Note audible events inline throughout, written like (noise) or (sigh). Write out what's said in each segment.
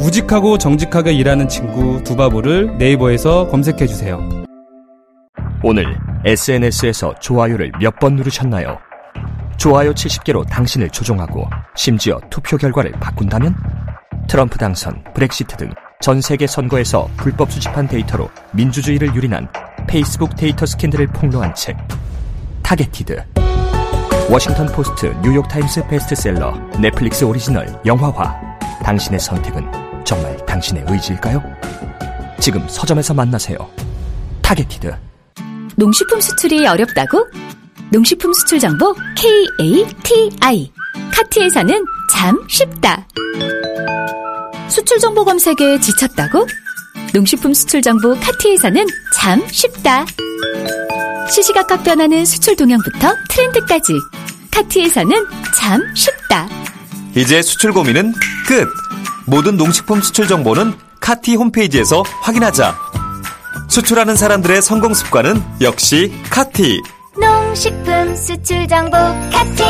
우직하고 정직하게 일하는 친구 두바보를 네이버에서 검색해 주세요. 오늘 SNS에서 좋아요를 몇 번 누르셨나요? 좋아요 70개로 당신을 조종하고 심지어 투표 결과를 바꾼다면? 트럼프 당선, 브렉시트 등 전 세계 선거에서 불법 수집한 데이터로 민주주의를 유린한 페이스북 데이터 스캔들을 폭로한 책 타겟티드 워싱턴 포스트, 뉴욕 타임스 베스트셀러, 넷플릭스 오리지널, 영화화 당신의 선택은 정말 당신의 의지일까요? 지금 서점에서 만나세요. 타겟티드 농식품 수출이 어렵다고? 농식품 수출 정보 KATI 카티에서는 참 쉽다. 수출 정보 검색에 지쳤다고? 농식품 수출 정보 카티에서는 참 쉽다. 시시각각 변하는 수출 동향부터 트렌드까지 카티에서는 참 쉽다. 이제 수출 고민은 끝! 모든 농식품 수출 정보는 카티 홈페이지에서 확인하자. 수출하는 사람들의 성공 습관은 역시 카티. 농식품 수출 정보 카티.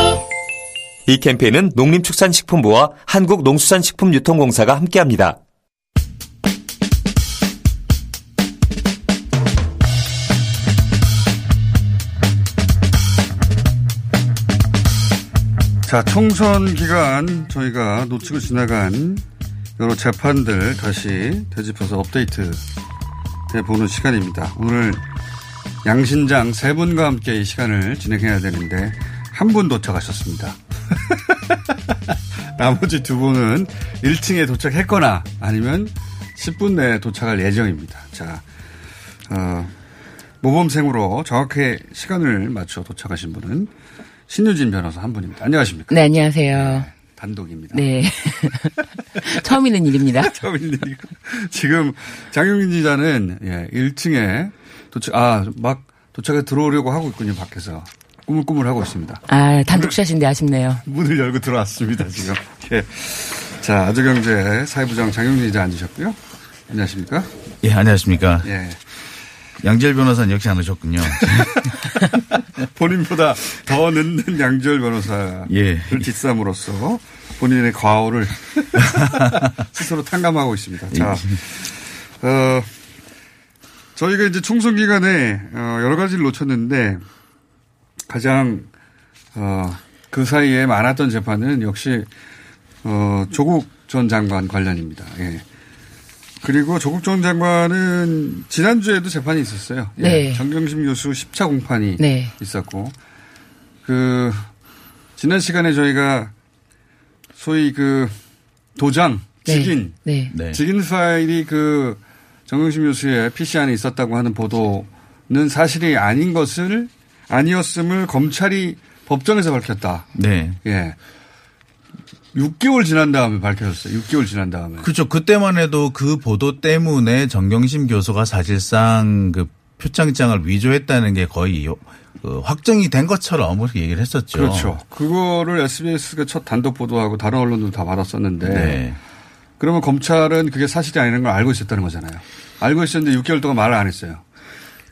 이 캠페인은 농림축산식품부와 한국농수산식품유통공사가 함께합니다. 자, 총선 기간 저희가 놓치고 지나간 여러 재판들 다시 되짚어서 업데이트 해보는 시간입니다. 오늘 양신장 세 분과 함께 이 시간을 진행해야 되는데 한 분 도착하셨습니다. (laughs) 나머지 두 분은 1층에 도착했거나 아니면 10분 내에 도착할 예정입니다. 자, 어, 모범생으로 정확히 시간을 맞춰 도착하신 분은 신유진 변호사 한 분입니다. 안녕하십니까? 네, 안녕하세요. 단독입니다. 네. (laughs) 처음 있는 일입니다. (laughs) 처음 있는 일이고. 지금 장영민 기자는 예, 1층에 도착, 아, 막 도착해 들어오려고 하고 있군요, 밖에서. 꾸물꾸물 하고 있습니다. 아, 단독샷인데 아쉽네요. 문을 열고 들어왔습니다, 지금. (laughs) 예. 자, 아주경제 사회부장 장영민 기자 앉으셨고요. 안녕하십니까? 예, 안녕하십니까. 예. 양재열 변호사는 역시 안 오셨군요. 본인보다 더 늦는 양지열 변호사를 예. 뒷삼으로써 본인의 과오를 (laughs) 스스로 탕감하고 있습니다. 자, 어, 저희가 이제 총선 기간에 어, 여러 가지를 놓쳤는데 가장 어, 그 사이에 많았던 재판은 역시 어, 조국 전 장관 관련입니다. 예. 그리고 조국 전 장관은 지난주에도 재판이 있었어요. 예. 네. 정경심 교수 10차 공판이 네. 있었고 그 지난 시간에 저희가 소위 그 도장 직인 네. 네. 직인 파일이 그 정경심 교수의 PC 안에 있었다고 하는 보도는 사실이 아닌 것을 아니었음을 검찰이 법정에서 밝혔다. 네. 예. 6개월 지난 다음에 밝혀졌어요. 6개월 지난 다음에. 그렇죠. 그때만 해도 그 보도 때문에 정경심 교수가 사실상 그 표창장을 위조했다는 게 거의 그 확정이 된 것처럼 그렇게 얘기를 했었죠. 그렇죠. 그거를 SBS가 첫 단독 보도하고 다른 언론도 다 받았었는데 네. 그러면 검찰은 그게 사실이 아니라는 걸 알고 있었다는 거잖아요. 알고 있었는데 6개월 동안 말을 안 했어요.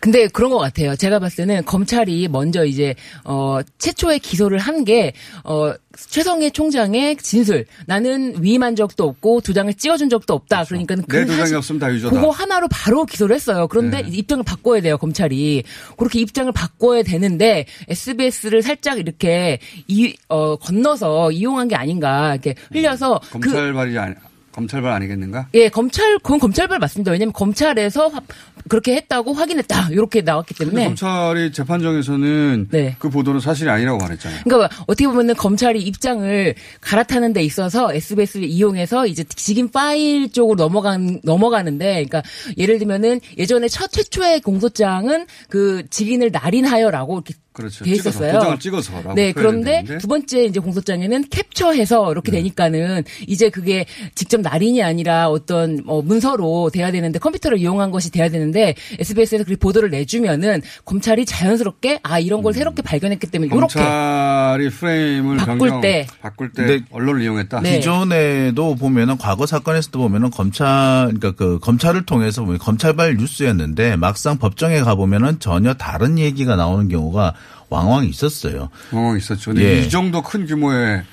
근데 그런 것 같아요. 제가 봤을 때는 검찰이 먼저 이제 어 최초의 기소를 한 게 어 최성해 총장의 진술. 나는 위임한 적도 없고 도장을 찍어준 적도 없다. 그러니까 내 도장이 없으면 다 유죄다. 그거 하나로 바로 기소를 했어요. 그런데 네. 입장을 바꿔야 돼요, 검찰이. 그렇게 입장을 바꿔야 되는데 SBS를 살짝 이렇게 이, 어, 건너서 이용한 게 아닌가. 이렇게 흘려서 그 검찰발이 아니, 검찰발 아니겠는가? 예, 검찰, 그건 검찰발 맞습니다. 왜냐면 검찰에서 화- 그렇게 했다고 확인했다. 이렇게 나왔기 때문에. 검찰이 재판정에서는 네. 그 보도는 사실이 아니라고 말했잖아요. 그러니까 어떻게 보면은 검찰이 입장을 갈아타는 데 있어서 SBS를 이용해서 이제 직인 파일 쪽으로 넘어간 넘어가는데 그러니까 예를 들면은 예전에 첫 최초의 공소장은 그 직인을 날인하여라고 이렇게 그렇죠. 돼 찍어서, 있었어요. 도장을 찍어서라고 네, 그런데 되는데. 네. 두 번째 이제 공소장에는 캡처해서 이렇게 되니까는 이제 그게 직접 날인이 아니라 어떤 어, 문서로 돼야 되는데 컴퓨터를 이용한 것이 돼야 되는데 SBS에서 그렇게 보도를 내주면은 검찰이 자연스럽게 아 이런 걸 새롭게 발견했기 때문에 이렇게 음. 검찰이 프레임을 바꿀 변경, 때. 바꿀 때 언론을 이용했다. 네. 기존에도 보면은 과거 사건에서도 보면은 검찰 그러니까 그 검찰을 통해서 보면 검찰발 뉴스였는데 막상 법정에 가 보면은 전혀 다른 얘기가 나오는 경우가 왕왕 있었어요. 어, 있었죠. 근데 예. 이 정도 큰 규모의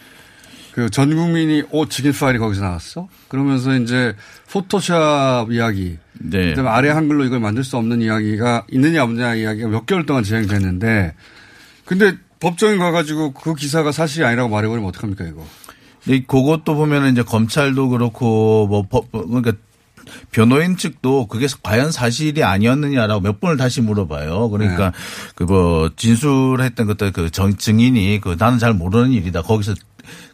그 전 국민이 오 직인 파일이 거기서 나왔어? 그러면서 이제 포토샵 이야기, 네. 그다음에 아래 한글로 이걸 만들 수 없는 이야기가 있느냐 없느냐 이야기가 몇 개월 동안 진행됐는데, 근데 법정에 가가지고 그 기사가 사실이 아니라고 말해버리면 어떡합니까 이거? 이 그것도 보면은 이제 검찰도 그렇고 뭐 법, 그러니까 변호인 측도 그게 과연 사실이 아니었느냐라고 몇 번을 다시 물어봐요. 그러니까 그뭐 진술했던 것들 그 정- 증인이 그 나는 잘 모르는 일이다. 거기서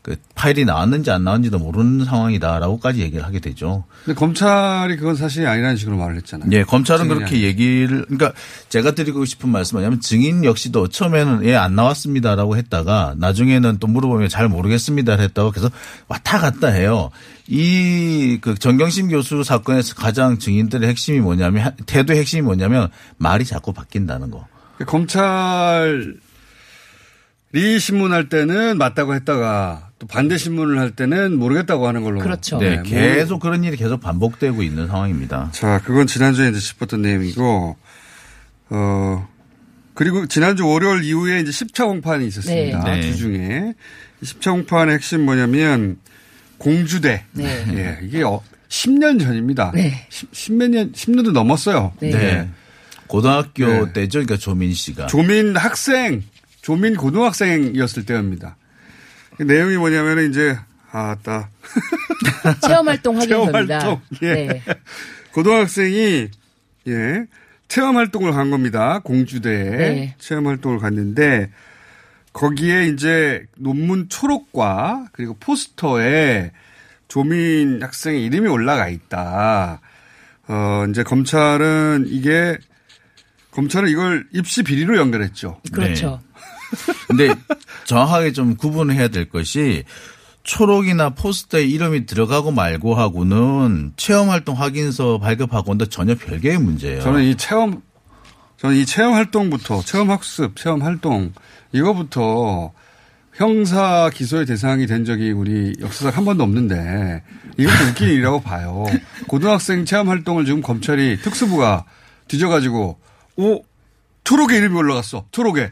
그 파일이 나왔는지 안 나왔는지도 모르는 상황이다라고까지 얘기를 하게 되죠. 근데 검찰이 그건 사실이 아니라는 식으로 말을 했잖아요. 예, 검찰은 그렇게 아니라. 얘기를 그러니까 제가 드리고 싶은 말씀은 뭐냐면 증인 역시도 처음에는 예 안 나왔습니다라고 했다가 나중에는 또 물어보면 잘 모르겠습니다 했다고 계속 왔다 갔다 해요. 이 그 정경심 교수 사건에서 가장 증인들의 핵심이 뭐냐면 태도의 핵심이 뭐냐면 말이 자꾸 바뀐다는 거. 검찰 이 신문할 때는 맞다고 했다가 또 반대 신문을 할 때는 모르겠다고 하는 걸로. 그렇죠. 네, 뭐- 계속 그런 일이 계속 반복되고 있는 상황입니다. 자, 그건 지난주에 이제 짚었던 내용이고, 어, 그리고 지난주 월요일 이후에 이제 10차 공판이 있었습니다. 네. 네. 주 중에. 10차 공판의 핵심 뭐냐면 공주대. 네. 예, 이게 어, 10년 전입니다. 네. 10, 몇 년, 10년도 넘었어요. 네. 네. 고등학교 네. 때죠. 그러니까 조민 씨가. 조민 학생, 조민 고등학생이었을 때입니다. 그 내용이 뭐냐면은 이제, 아, 따. (laughs) 체험 활동 확인서입니다. (laughs) 체험 활동. 예. 네. 고등학생이 예 체험 활동을 간 겁니다. 공주대에 네. 체험 활동을 갔는데 거기에 이제 논문 초록과 그리고 포스터에 조민 학생의 이름이 올라가 있다. 어 이제 검찰은 이게 검찰은 이걸 입시 비리로 연결했죠. 그렇죠. 근데 정확하게 좀 구분을 해야 될 것이 초록이나 포스터에 이름이 들어가고 말고 하고는 체험 활동 확인서 발급하고는 전혀 별개의 문제예요. 저는 이 체험 저는 이 체험 활동부터 체험 학습, 체험 활동 이거부터 형사 기소의 대상이 된 적이 우리 역사상 한 번도 없는데 이것도 웃긴 일이라고 봐요. 고등학생 체험 활동을 지금 검찰이 특수부가 뒤져가지고 오 초록에 이름이 올라갔어. 초록에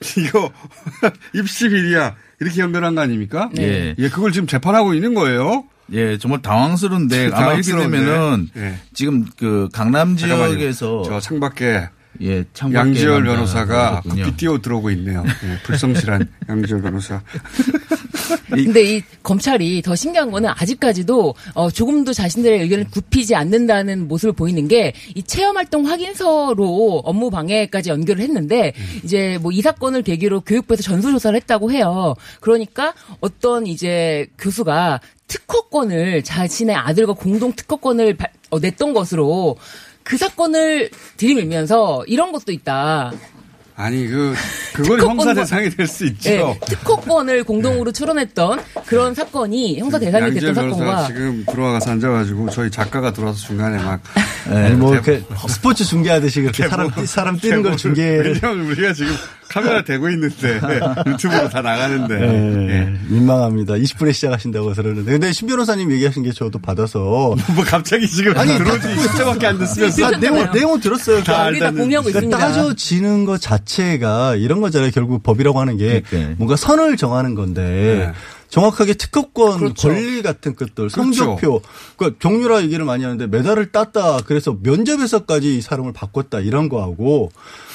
(laughs) 이거 (laughs) 입시 비리야 이렇게 연결한 거 아닙니까? 네. 예, 그걸 지금 재판하고 있는 거예요. 예, 정말 당황스러운데 (laughs) 아마 이렇게. 되면은 예. 지금 그 강남. 지역에서 저 창밖에 예, 창밖에 양지열 변호사가. 급히 뛰어 들어오고 있네요. 예, 불성실한 양지열 변호사. 근데 이 검찰이 더 신기한 거는 아직까지도 어, 조금도 자신들의 의견을 굽히지 않는다는 모습을 보이는 게 이 체험 활동 확인서로 업무 방해까지 연결을 했는데 이제 뭐 이 사건을 계기로 교육부에서 전수 조사를 했다고 해요. 그러니까 어떤 이제 교수가 특허권을 자신의 아들과 공동 특허권을 발- 어, 냈던 것으로 그 사건을 들이밀면서 이런 것도 있다. 아니 그 (laughs) 그건 특허권과- 형사 대상이 될 수 있죠. 네, 특허권을 공동으로 출원했던 그런 사건이 형사 대상이 됐던 변호사가 사건과 지금 들어와서 앉아가지고 저희 작가가 들어와서 중간에 막 아니, 뭐, 이렇게 스포츠 중계하듯이 그렇게 사람, 뛰- 사람 뛰는 걸 제목을- 중계를. 왜냐면 우리가 지금 카메라 대고 있는데 (laughs) 유튜브로 다 나가는데 예, 예. 민망합니다. 20분에 시작하신다고 그러는데. 근데 신 변호사님 얘기하신 게 저도 받아서. (laughs) 뭐 갑자기 지금 아니, 들어오지 20초밖에 안 됐으면서 아, 내용, 내용 들었어요. 다 우리 다 공유하고 그러니까 있습니다. 따져지는 것 자체가 이런 거잖아요. 결국 법이라고 하는 게 그러니까요. 뭔가 선을 정하는 건데 네. 정확하게 특허권 그렇죠. 권리 같은 것들 그렇죠. 성적표 그러니까 경유라 얘기를 많이 하는데 메달을 땄다 그래서 면접에서까지 이 사람을 바꿨다 이런 거하고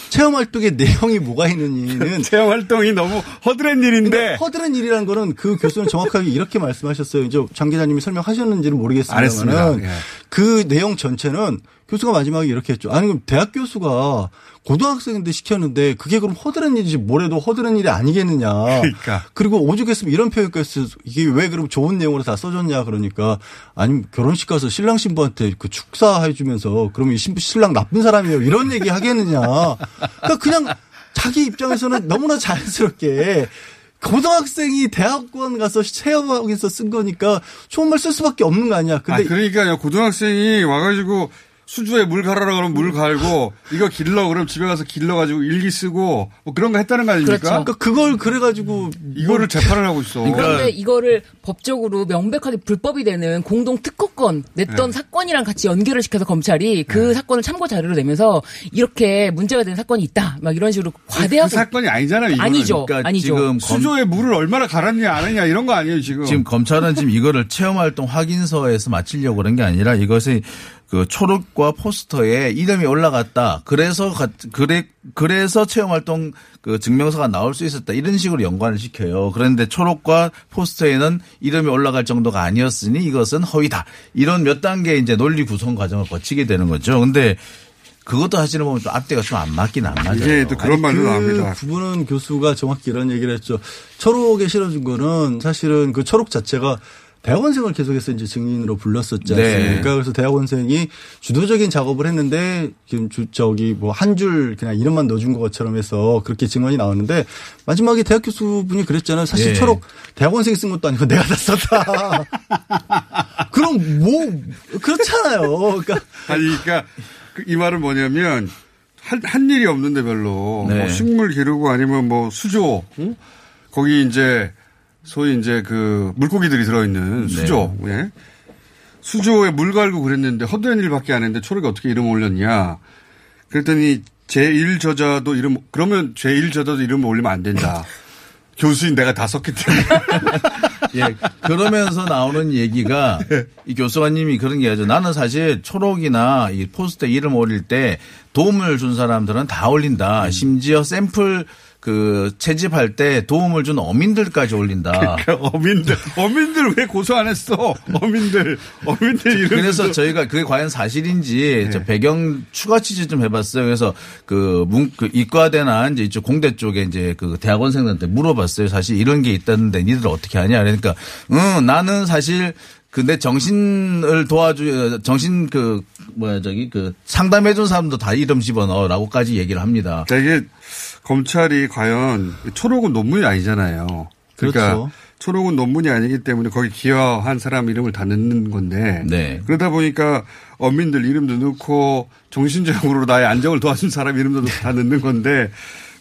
체험 활동의 내용이 뭐가 있는지는 (laughs) 체험 활동이 너무 허드렛 일인데 허드렛 일이라는 거는 그 교수는 정확하게 이렇게 말씀하셨어요. 이제 장 기자님이 설명하셨는지는 안 모르겠습니다만 했습니다. 예. 그 내용 전체는 교수가 마지막에 이렇게 했죠. 아니 그럼 대학 교수가 고등학생인데 시켰는데 그게 그럼 허드렛 일이지 뭐래도 허드렛 일이 아니겠느냐. 그러니까. 그리고 오죽했으면 이런 표현까지 써 이게 왜 그럼 좋은 내용으로 다 써줬냐 그러니까 아니면 결혼식 가서 신랑 신부한테 그 축사해 주면서 그러면 이 신부 신랑 나쁜 사람이에요 이런 얘기 하겠느냐. 그러니까 그냥 자기 입장에서는 너무나 자연스럽게 고등학생이 대학원 가서 체험하기 위해서 쓴 거니까 초음말 쓸 수밖에 없는 거 아니야. 근데 아, 그러니까요. 고등학생이 와가지고 수주에 물 갈아라 그러면 물 갈고 이거 길러 그럼 집에 가서 길러 가지고 일기 쓰고 뭐 그런 거 했다는 거 아닙니까? 그러니까 그걸 그래 가지고 이거를 재판을 하고 있어. 그런데 이거를 법적으로 명백하게 불법이 되는 공동 특허권 냈던 네. 사건이랑 같이 연결을 시켜서 검찰이 그 사건을 참고 자료로 내면서 이렇게 문제가 된 사건이 있다. 막 이런 식으로 과대하고 그 사건이 아니잖아요. 이거는. 아니죠. 그러니까 아니죠. 지금 검- 수조에 물을 얼마나 갈았냐 안 했냐 이런 거 아니에요 지금. 지금 검찰은 지금 이거를 체험 활동 확인서에서 마치려고 그런 게 아니라 이것이 그 초록과 포스터에 이름이 올라갔다. 그래서 가- 그래 그래서 체험활동 그 증명서가 나올 수 있었다. 이런 식으로 연관을 시켜요. 그런데 초록과 포스터에는 이름이 올라갈 정도가 아니었으니 이것은 허위다. 이런 몇 단계 이제 논리 구성 과정을 거치게 되는 거죠. 근데 그것도 사실은 보면 좀 앞뒤가 좀 안 맞긴 안 맞아요. 이게 또 그런 말도 그 나옵니다. 부분은 교수가 정확히 이런 얘기를 했죠. 초록에 실어준 거는 사실은 그 초록 자체가 대학원생을 계속해서 이제 증인으로 불렀었지 네. 않습니까? 그래서 대학원생이 주도적인 작업을 했는데 지금 주, 저기 뭐 한 줄 그냥 이름만 넣어준 것처럼 해서 그렇게 증언이 나오는데 마지막에 대학 교수분이 그랬잖아요. 사실 네. 초록 대학원생이 쓴 것도 아니고 내가 다 썼다. (laughs) 그럼 뭐 그렇잖아요. 그러니까 아니, 그러니까 그이 말은 뭐냐면 한, 한 일이 없는데 별로 네. 뭐 식물 기르고 아니면 뭐 수조 응? 거기 이제 소위 이제 그 물고기들이 들어있는 수조 예? 수조에 물 갈고 그랬는데 헛된 일밖에 안 했는데 초록에 어떻게 이름 올렸냐 그랬더니 제1 저자도 이름 그러면 제1 저자도 이름 올리면 안 된다 (laughs) 교수인 내가 다 썼기 때문에 (laughs) 예, 그러면서 나오는 얘기가 이 교수관님이 그런 게 하죠. 나는 사실 초록이나 이 포스터에 이름 올릴 때 도움을 준 사람들은 다 올린다. 심지어 샘플 그 채집할 때 도움을 준 어민들까지 올린다. 그러니까 어민들 어민들 왜 고소 안 했어 어민들 어민들 이름 그래서 저희가 그게 과연 사실인지 저 배경 추가 취재 좀 해봤어요. 그래서 그, 문, 그 이과대나 이제 이쪽 공대 쪽에 이제 그 대학원생들한테 물어봤어요. 사실 이런 게 있다는데 니들 어떻게 하냐. 그러니까 응 나는 사실 근데 정신을 도와주 정신 그 뭐야 저기 그 상담해 준 사람도 다 이름 집어넣어라고까지 얘기를 합니다. 되게 검찰이 과연 초록은 논문이 아니잖아요. 그러니까 그렇죠. 초록은 논문이 아니기 때문에 거기 기여한 사람 이름을 다 넣는 건데 네. 그러다 보니까 어민들 이름도 넣고 정신적으로 나의 안정을 도와준 사람 이름도 다 넣는 건데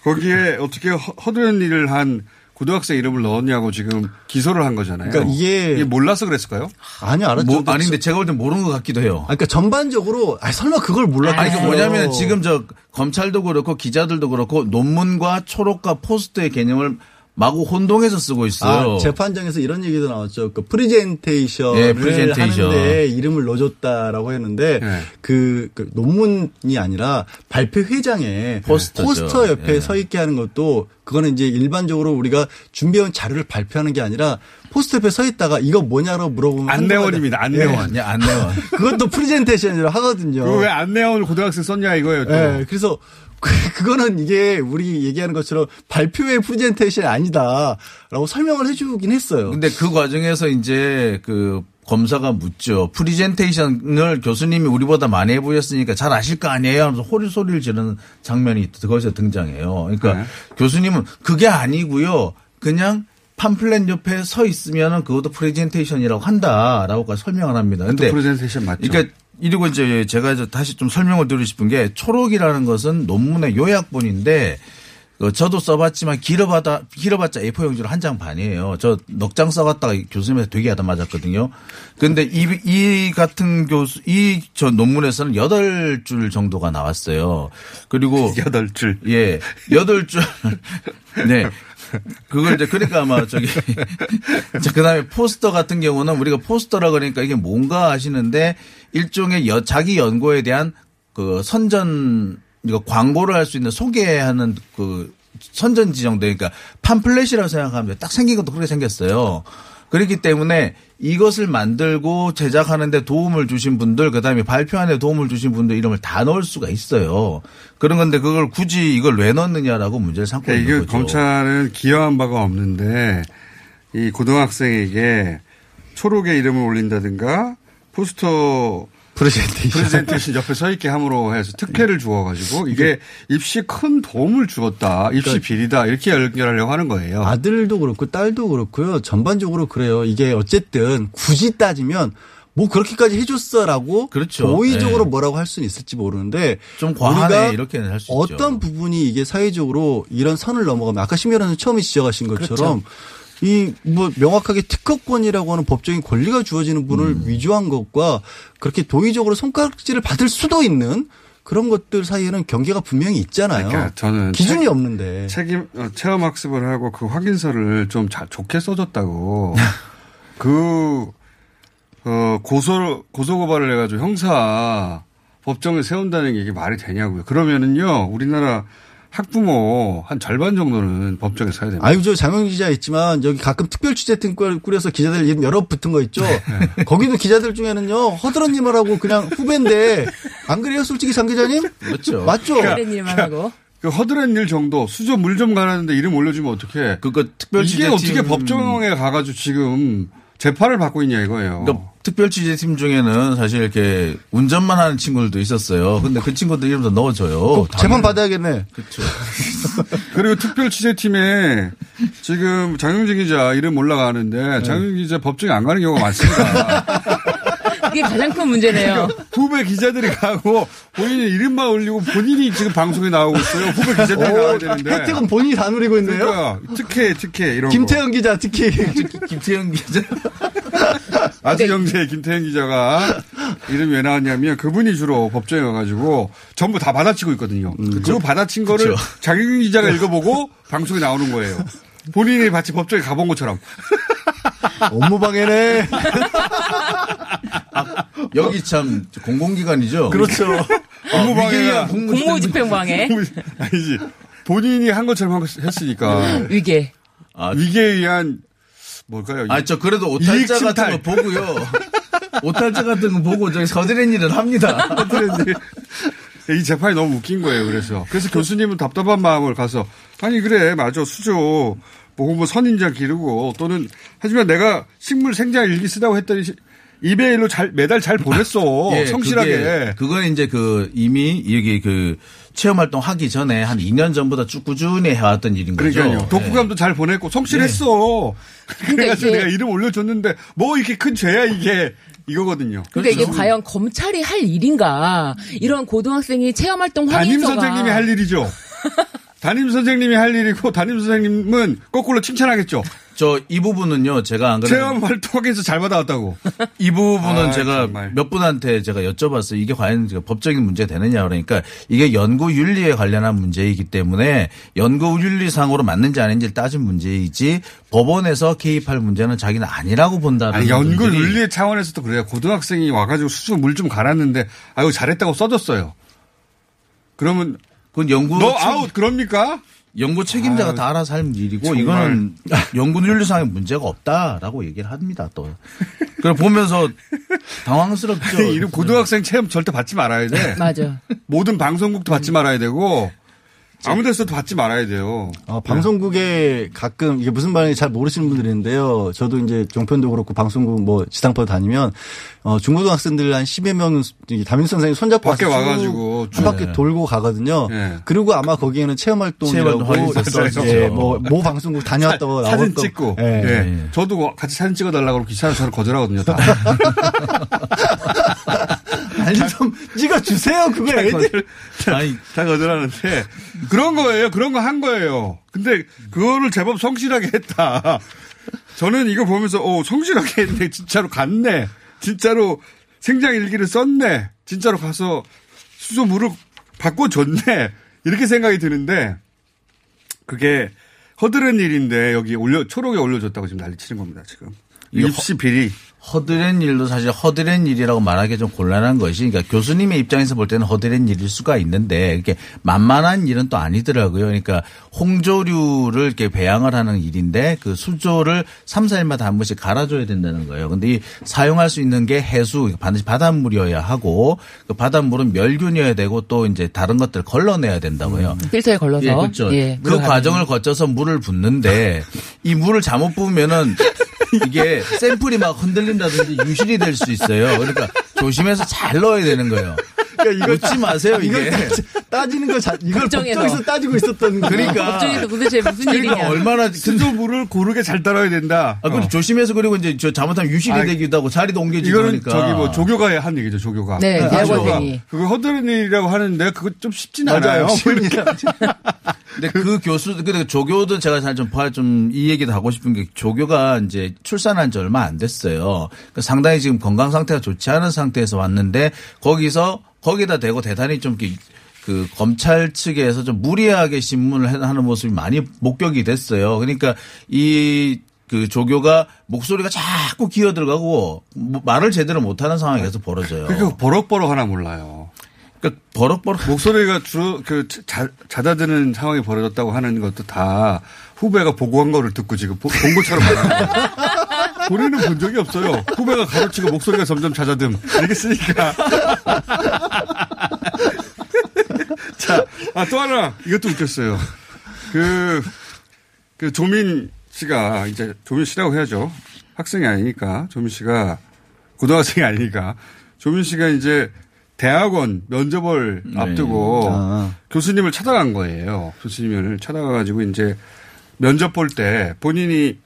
거기에 어떻게 허- 허드렛 일을 한 고등학생 이름을 넣었냐고 지금 기소를 한 거잖아요. 그러니까 이게- 몰라서 그랬을까요? 아니요 알았죠. 뭐, 아닌데 제가 볼 땐 모르는 것 같기도 해요. 아, 그러니까 전반적으로 아 설마 그걸 몰랐겠어요. 아니, 그 뭐냐면 지금 저 검찰도 그렇고 기자들도 그렇고 논문과 초록과 포스트의 개념을 마구 혼동해서 쓰고 있어요. 아, 재판장에서 이런 얘기도 나왔죠. 그 프리젠테이션을 예, 프리젠테이션. 하는데 이름을 넣어줬다라고 했는데 네. 그, 그 논문이 아니라 발표 회장에 포스터죠. 포스터 옆에 예. 서 있게 하는 것도 그거는 이제 일반적으로 우리가 준비해온 자료를 발표하는 게 아니라 포스터 옆에 서 있다가 이거 뭐냐고 물어보면 안내원입니다. 안내원. 예, 안내원. 예. (laughs) 그것도 프리젠테이션이라고 하거든요. 왜 안내원을 고등학생 썼냐 이거예요. 또. 예, 그래서 그, 그거는 이게 우리 얘기하는 것처럼 발표의 프레젠테이션이 아니다라고 설명을 해주긴 했어요. 근데 그 과정에서 이제 그 검사가 묻죠. 프리젠테이션을 교수님이 우리보다 많이 해보셨으니까 잘 아실 거 아니에요? 하면서 호리 소리를 지르는 장면이 거기서 등장해요. 그러니까 네. 교수님은 그게 아니고요. 그냥 팜플렛 옆에 서 있으면은 그것도 프레젠테이션이라고 한다라고까지 설명을 합니다. 근데 프레젠테이션 맞죠? 그러니까 이리고 이제 제가 이제 다시 좀 설명을 드리고 싶은 게 초록이라는 것은 논문의 요약본인데 그 저도 써봤지만 길어봤다 길어봤자 A4 용지로 한 장 반이에요. 저 넉 장 써갔다가 교수님한테 되게 하다 맞았거든요. 근데 이, 이 같은 교수 이 저 논문에서는 여덟 줄 정도가 나왔어요. 그리고 (laughs) 여덟 줄. 예, 여덟 줄. (laughs) 네. 그걸 이제 그러니까 아마 저기 (laughs) 자 그다음에 포스터 같은 경우는 우리가 포스터라 그러니까 이게 뭔가 하시는데 일종의 여, 자기 연구에 대한 그 선전 이거 광고를 할 수 있는 소개하는 그 선전 지정대 그러니까 팜플렛이라고 생각하면. 딱 생긴 것도 그렇게 생겼어요. 그렇기 때문에 이것을 만들고 제작하는데 도움을 주신 분들, 그 다음에 발표하는데 도움을 주신 분들 이름을 다 넣을 수가 있어요. 그런 건데 그걸 굳이 이걸 왜 넣느냐라고 문제를 삼고 그러니까 있는 이게 거죠. 검찰은 기여한 바가 없는데 이 고등학생에게 초록에 이름을 올린다든가 포스터 프레젠테이션. 프레젠테이션 옆에 서 있게 함으로 해서 특혜를 주어가지고 이게 입시에 큰 도움을 주었다. 입시 비리다. 이렇게 연결하려고 하는 거예요. 아들도 그렇고 딸도 그렇고요. 전반적으로 그래요. 이게 어쨌든 굳이 따지면 뭐 그렇게까지 해줬어라고 그렇죠. 도의적으로 네. 뭐라고 할 수는 있을지 모르는데 좀 과하네 이렇게는 할 수 있죠. 어떤 부분이 이게 사회적으로 이런 선을 넘어가면 아까 심의라는 처음에 지적하신 것처럼 그렇죠. 이 뭐 명확하게 특허권이라고 하는 법적인 권리가 주어지는 분을 음. 위조한 것과 그렇게 도의적으로 손가락질을 받을 수도 있는 그런 것들 사이에는 경계가 분명히 있잖아요. 그러니까 저는 기준이 책- 없는데. 책임 어, 체험 학습을 하고 그 확인서를 좀 자, 좋게 써줬다고 (laughs) 그 어, 고소 고소 고발을 해가지고 형사 법정을 세운다는 게 이게 말이 되냐고요. 그러면은요 우리나라 학부모 한 절반 정도는 법정에 서야 됩니다. 아유, 저 장영 기자 있지만 여기 가끔 특별 취재팀 꾸- 꾸려서 기자들 이름 여러 붙은 거 있죠. 네. 거기도 기자들 중에는요 허드런님하고 그냥 후배인데 안 그래요, 솔직히 장 기자님? 맞죠. 맞죠. 그런 일만 하고. 그 허드렛 일 정도 수저 물 좀 가라는데 이름 올려주면 어떡해. 그거 특별 이게 어떻게 법정에 가가지고 지금 재판을 받고 있냐 이거예요. 그러니까 특별 취재팀 중에는 사실 이렇게 운전만 하는 친구들도 있었어요. 근데 그 친구들 이름도 넣어줘요. 재판 받아야겠네. 그렇죠. (laughs) 그리고 특별 취재팀에 지금 장영진 기자 이름 올라가는데 장영진 기자 법정에 안 가는 경우가 많습니다. (laughs) 이게 가장 큰 문제네요. 후배 기자들이 가고 본인의 이름만 올리고 본인이 지금 방송에 나오고 있어요. 후배 기자들이 나와야 되는데. 혜택은 본인이 다 누리고 있네요. 그러니까 특혜 특혜 이런 김태형 기자 특히. (laughs) 김태형 기자. 아주 영재 김태현 기자가 (laughs) 이름이 왜 나왔냐면 그분이 주로 법정에 가가지고 전부 다 받아치고 있거든요. 그리고 받아친 거를 그쵸. 장영진 기자가 (laughs) 읽어보고 방송에 나오는 거예요. 본인이 마치 법정에 가본 것처럼. (laughs) 업무방해네. 여기 참 공공기관이죠. 그렇죠. 업무방해가 공무집행방해. 아니지. 본인이 한 것처럼 한 것- 했으니까. 위계. 아, 위계에 의한 뭘까요? 아, 저 그래도 오탈자 같은. 거 보고요. (laughs) 오탈자 같은 거 보고 저기 서드렛 일을 합니다. 이 재판이 너무 웃긴 거예요. 그래서 그래서 교수님은 답답한 마음을 가서 아니 그래 맞아 수조 뭐, 뭐 선인자 기르고 또는 하지만 내가 식물 생장 일기 쓰다고 했더니 시- 이메일로 잘 매달 잘 보냈어 (laughs) 예, 성실하게 그게, 그건 이제 그 이미 여기 그 체험 활동 하기 전에 한 2년 전보다 쭉 꾸준히 해왔던 일인 거죠. 그러니까요 독후감도 잘 보냈고 성실했어 (laughs) 그래가지고 이게- 내가 이름 올려줬는데 뭐 이렇게 큰 죄야 이게 이거거든요. 그러니까 이게 과연 검찰이 할 일인가? 이런 고등학생이 체험 활동 담임 확인서가 선생님이 할 일이죠. (laughs) 담임 선생님이 할 일이고 담임 선생님은 거꾸로 칭찬하겠죠. 저 이 부분은요, 제가 안 그래도 체험 활동에서 잘 받아왔다고. 이 부분은 아, 제가 정말. 몇 분한테 제가 여쭤봤어요. 이게 과연 그 법적인 문제 되느냐 그러니까 이게 연구 윤리에 관련한 문제이기 때문에 연구 윤리상으로 맞는지 아닌지 따진 문제이지 법원에서 개입할 문제는 자기는 아니라고 본다는 아니, 연구 분들이 윤리 차원에서도 그래요. 고등학생이 와가지고 수수 물좀 갈았는데, 아유, 잘했다고 써줬어요. 그러면, 그건 연구 너 책- 아웃, 그럽니까? 연구 책임자가 아유, 다 알아서 할 일이고 정말. 이거는 연구 윤리상의 문제가 없다라고 얘기를 합니다 또. 그걸 보면서 당황스럽죠. 이런 고등학생 체험 절대 받지 말아야 돼. (laughs) 맞아. 모든 방송국도 받지 말아야 되고, 아무 데서도 받지 말아야 돼요. 어, 방송국에 가끔 이게 무슨 말인지 잘 모르시는 분들이 있는데요. 저도 이제 종편도 그렇고 방송국 뭐 지상파 다니면 어, 중고등학생들 한 10여 명이 담임 선생님 손잡고 밖에 와서 쭉 와가지고 한 바퀴 네. 돌고 가거든요. 네. 그리고 아마 거기에는 체험 활동이라고. 예, 뭐모 방송국 다녀왔다고 사진 나왔던 찍고. 예. 예. 저도 같이 사진 찍어 달라고 그러고 기사를 저를 거절하거든요. 다. (laughs) 아니 좀 찍어주세요. 그거 애들 아니 다 거절하는데 그런 거예요. 그런 거 한 거예요. 근데 그거를 제법 성실하게 했다. 저는 이거 보면서 오 성실하게 했네. 진짜로 갔네. 진짜로 생장 일기를 썼네. 진짜로 가서 수소 물을 바꿔줬네. 이렇게 생각이 드는데 그게 허드렛 일인데 여기 올려 초록에 올려줬다고 지금 난리 치는 겁니다. 지금 입시 비리. 허드렛 일도 사실 허드렛 일이라고 말하기 좀 곤란한 것이 그러니까 교수님의 입장에서 볼 때는 허드렛 일일 수가 있는데 이렇게 만만한 일은 또 아니더라고요. 그러니까 홍조류를 이렇게 배양을 하는 일인데 그 수조를 3, 4일마다 한 번씩 갈아줘야 된다는 거예요. 근데 이 사용할 수 있는 게 해수 반드시 바닷물이어야 하고 그 바닷물은 멸균이어야 되고 또 이제 다른 것들 걸러내야 된다고요. 필터에 걸러서. 예, 그렇죠. 예, 그 과정을 거쳐서 물을 붓는데 이 물을 잘못 부으면은 (laughs) 이게 샘플이 막 흔들린다든지 유실이 될 수 있어요. 그러니까 조심해서 잘 넣어야 되는 거예요. 그러니까 이거 웃지 마세요 이게. 따지는 거 자, 이걸 걱정해서. 법정에서 따지고 있었던 거. 그러니까. 걱정해서 도대체 무슨 그러니까 일이냐. 얼마나 수조물을 고르게 잘 따라야 된다. 아, 그리고 어. 조심해서 그리고 이제 저 잘못하면 유실이 아이, 되기도 하고 자리도 옮겨지고 이거는 하니까. 저기 뭐 조교가 한 얘기죠, 조교가. 네, 아, 대학원생이. 조교가 그거 허드렛 일이라고 하는데 그거 좀 쉽진 맞아요. 않아요. 그러니까 근데 그 교수, 근데 조교도 제가 잘 좀, 좀이 얘기도 하고 싶은 게 조교가 이제 출산한 지 얼마 안 됐어요. 그러니까 상당히 지금 건강 상태가 좋지 않은 상태에서 왔는데 거기서 거기다 대고 대단히 좀 이렇게 그 검찰 측에서 좀 무리하게 신문을 하는 모습이 많이 목격이 됐어요. 그러니까 이 그 조교가 목소리가 자꾸 기어 들어가고 뭐 말을 제대로 못하는 상황이 계속 벌어져요. 그러니까 버럭버럭 하나 몰라요. 그러니까 버럭버럭 목소리가 주로 그 자, 잦아드는 상황이 벌어졌다고 하는 것도 다 후배가 보고한 거를 듣고 지금 보- 본 것처럼 말하는 거예요. (laughs) 본인은 본 적이 없어요. 후배가 가르치고 목소리가 점점 잦아듦. 알겠으니까. (laughs) 자, 아, 또 하나. 이것도 웃겼어요. 그, 그 조민 씨가 이제 조민 씨라고 해야죠. 학생이 아니니까 조민 씨가 고등학생이 아니니까 조민 씨가 이제 대학원 면접을 네. 앞두고 아. 교수님을 찾아간 거예요. 교수님을 찾아가가지고 이제 면접 볼 때 본인이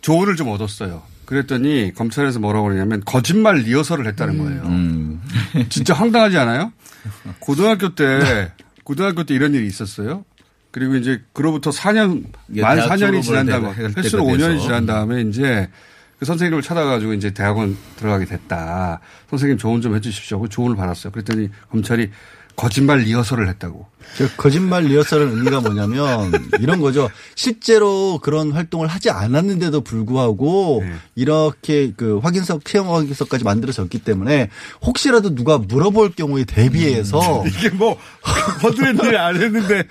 조언을 좀 얻었어요. 그랬더니 검찰에서 뭐라고 그러냐면 거짓말 리허설을 했다는 거예요. 음. 진짜 황당하지 않아요? (laughs) 고등학교 때 고등학교 때 이런 일이 있었어요. 그리고 이제 그로부터 4년 이게 만 대학 4년이 지난 다음에 횟수로 5년이 돼서. 지난 다음에 이제 그 선생님을 찾아가지고 이제 대학원 들어가게 됐다. 선생님 조언 좀 해주십시오. 그 조언을 받았어요. 그랬더니 검찰이 거짓말 리허설을 했다고. 저 거짓말 리허설은 의미가 뭐냐면 (laughs) 이런 거죠. 실제로 그런 활동을 하지 않았는데도 불구하고 네. 이렇게 그 확인서 체험 확인서까지 만들어졌기 때문에 혹시라도 누가 물어볼 경우에 대비해서 (laughs) 이게 뭐 허드렛 일안 했는데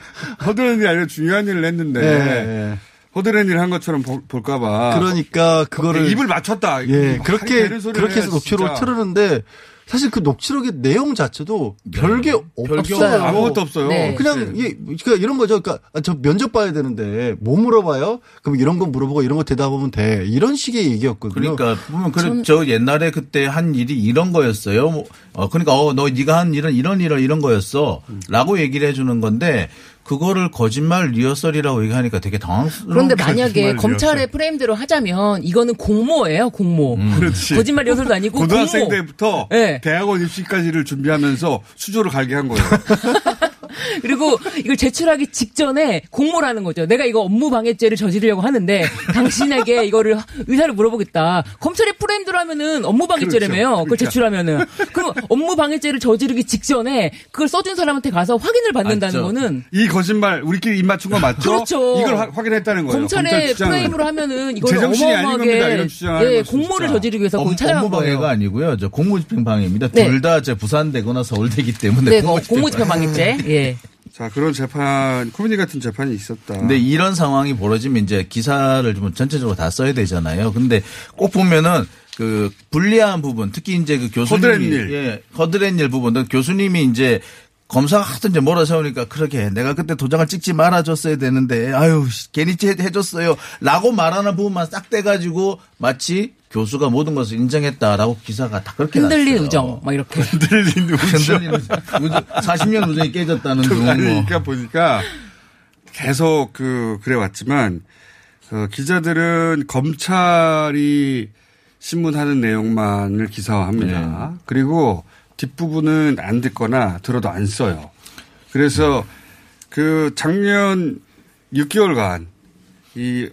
허드렛 일 아니라 중요한 일을 했는데 네. 허드렛 일한 것처럼 볼- 볼까 봐. 그러니까 그거를 입을 맞췄다. 예막 그렇게 그렇게 해서 녹취록을. 틀었는데 사실 그 녹취록의 내용 자체도 별게 없어요. 아무것도 없어요. 네. 그냥 이 그러니까 이런 거죠. 그러니까 아, 저 면접 봐야 되는데 뭐 물어봐요? 그럼 이런 거 물어보고 이런 거 대답하면 돼. 이런 식의 얘기였거든요. 그러니까 보면 그래 저 옛날에 그때 한 일이 이런 거였어요. 뭐, 어 그러니까 어너 네가 한 일은 이런 이런 이런 거였어라고 얘기를 해주는 건데 그거를 거짓말 리허설이라고 얘기하니까 되게 당황스러운. 그런데 만약에 검찰의 리허설. 프레임대로 하자면 이거는 공모예요, 공모. 그렇지. 거짓말 리허설도 아니고 고등학생 공모. 때부터 네. 대학원 입시까지를 준비하면서 수조를 갈게 한 거예요. (laughs) (laughs) 그리고 이걸 제출하기 직전에 공모를 하는 거죠. 내가 이거 업무 방해죄를 저지르려고 하는데 당신에게 이거를 의사를 물어보겠다. 검찰의 프레임대로 하면은 업무 방해죄라며요. 그렇죠. 그걸 제출하면은. 그럼 업무 방해죄를 저지르기 직전에 그걸 써준 사람한테 가서 확인을 받는다는 맞죠. 거는 이 거짓말 우리끼리 입 맞춘 거 맞죠? 그렇죠. 이걸 화- 확인했다는 거예요. 검찰 검찰의 주장은. 프레임으로 하면은 이걸 제정신이 아닌 겁니다. 어마어마하게 이런 주장하는 예, 공모를 진짜. 저지르기 위해서 업- 찾아간 업무 방해가 거예요. 아니고요. 저 공무집행 방해입니다. 네. 둘다 부산대거나 서울대기 때문에 네, 공무집행 공무집행 방해죄. 예. 자 그런 재판 코미디 같은 재판이 있었다. 근데 이런 상황이 벌어지면 이제 기사를 좀 전체적으로 다 써야 되잖아요. 근데 꼭 보면은 그 불리한 부분, 특히 이제 그 교수님이 허드렛 일. 예, 허드렛 일 부분, 교수님이 이제 검사가 하여튼 이제 몰아세우니까 그렇게 내가 그때 도장을 찍지 말아줬어야 되는데 아유 씨, 괜히 해- 해줬어요 라고 말하는 부분만 싹 떼가지고 마치 교수가 모든 것을 인정했다라고 기사가 다 그렇게 흔들린 났어요. 우정 막 이렇게. (laughs) 흔들린 우정. 흔들린 우정. 우정. 40년 우정이 깨졌다는 둥. 뭐. 그러니까 보니까 계속 그 그래 왔지만 어, 기자들은 검찰이 신문하는 내용만을 기사화합니다. 네. 그리고 뒷부분은 안 듣거나 들어도 안 써요. 그래서 그 작년 6개월간 이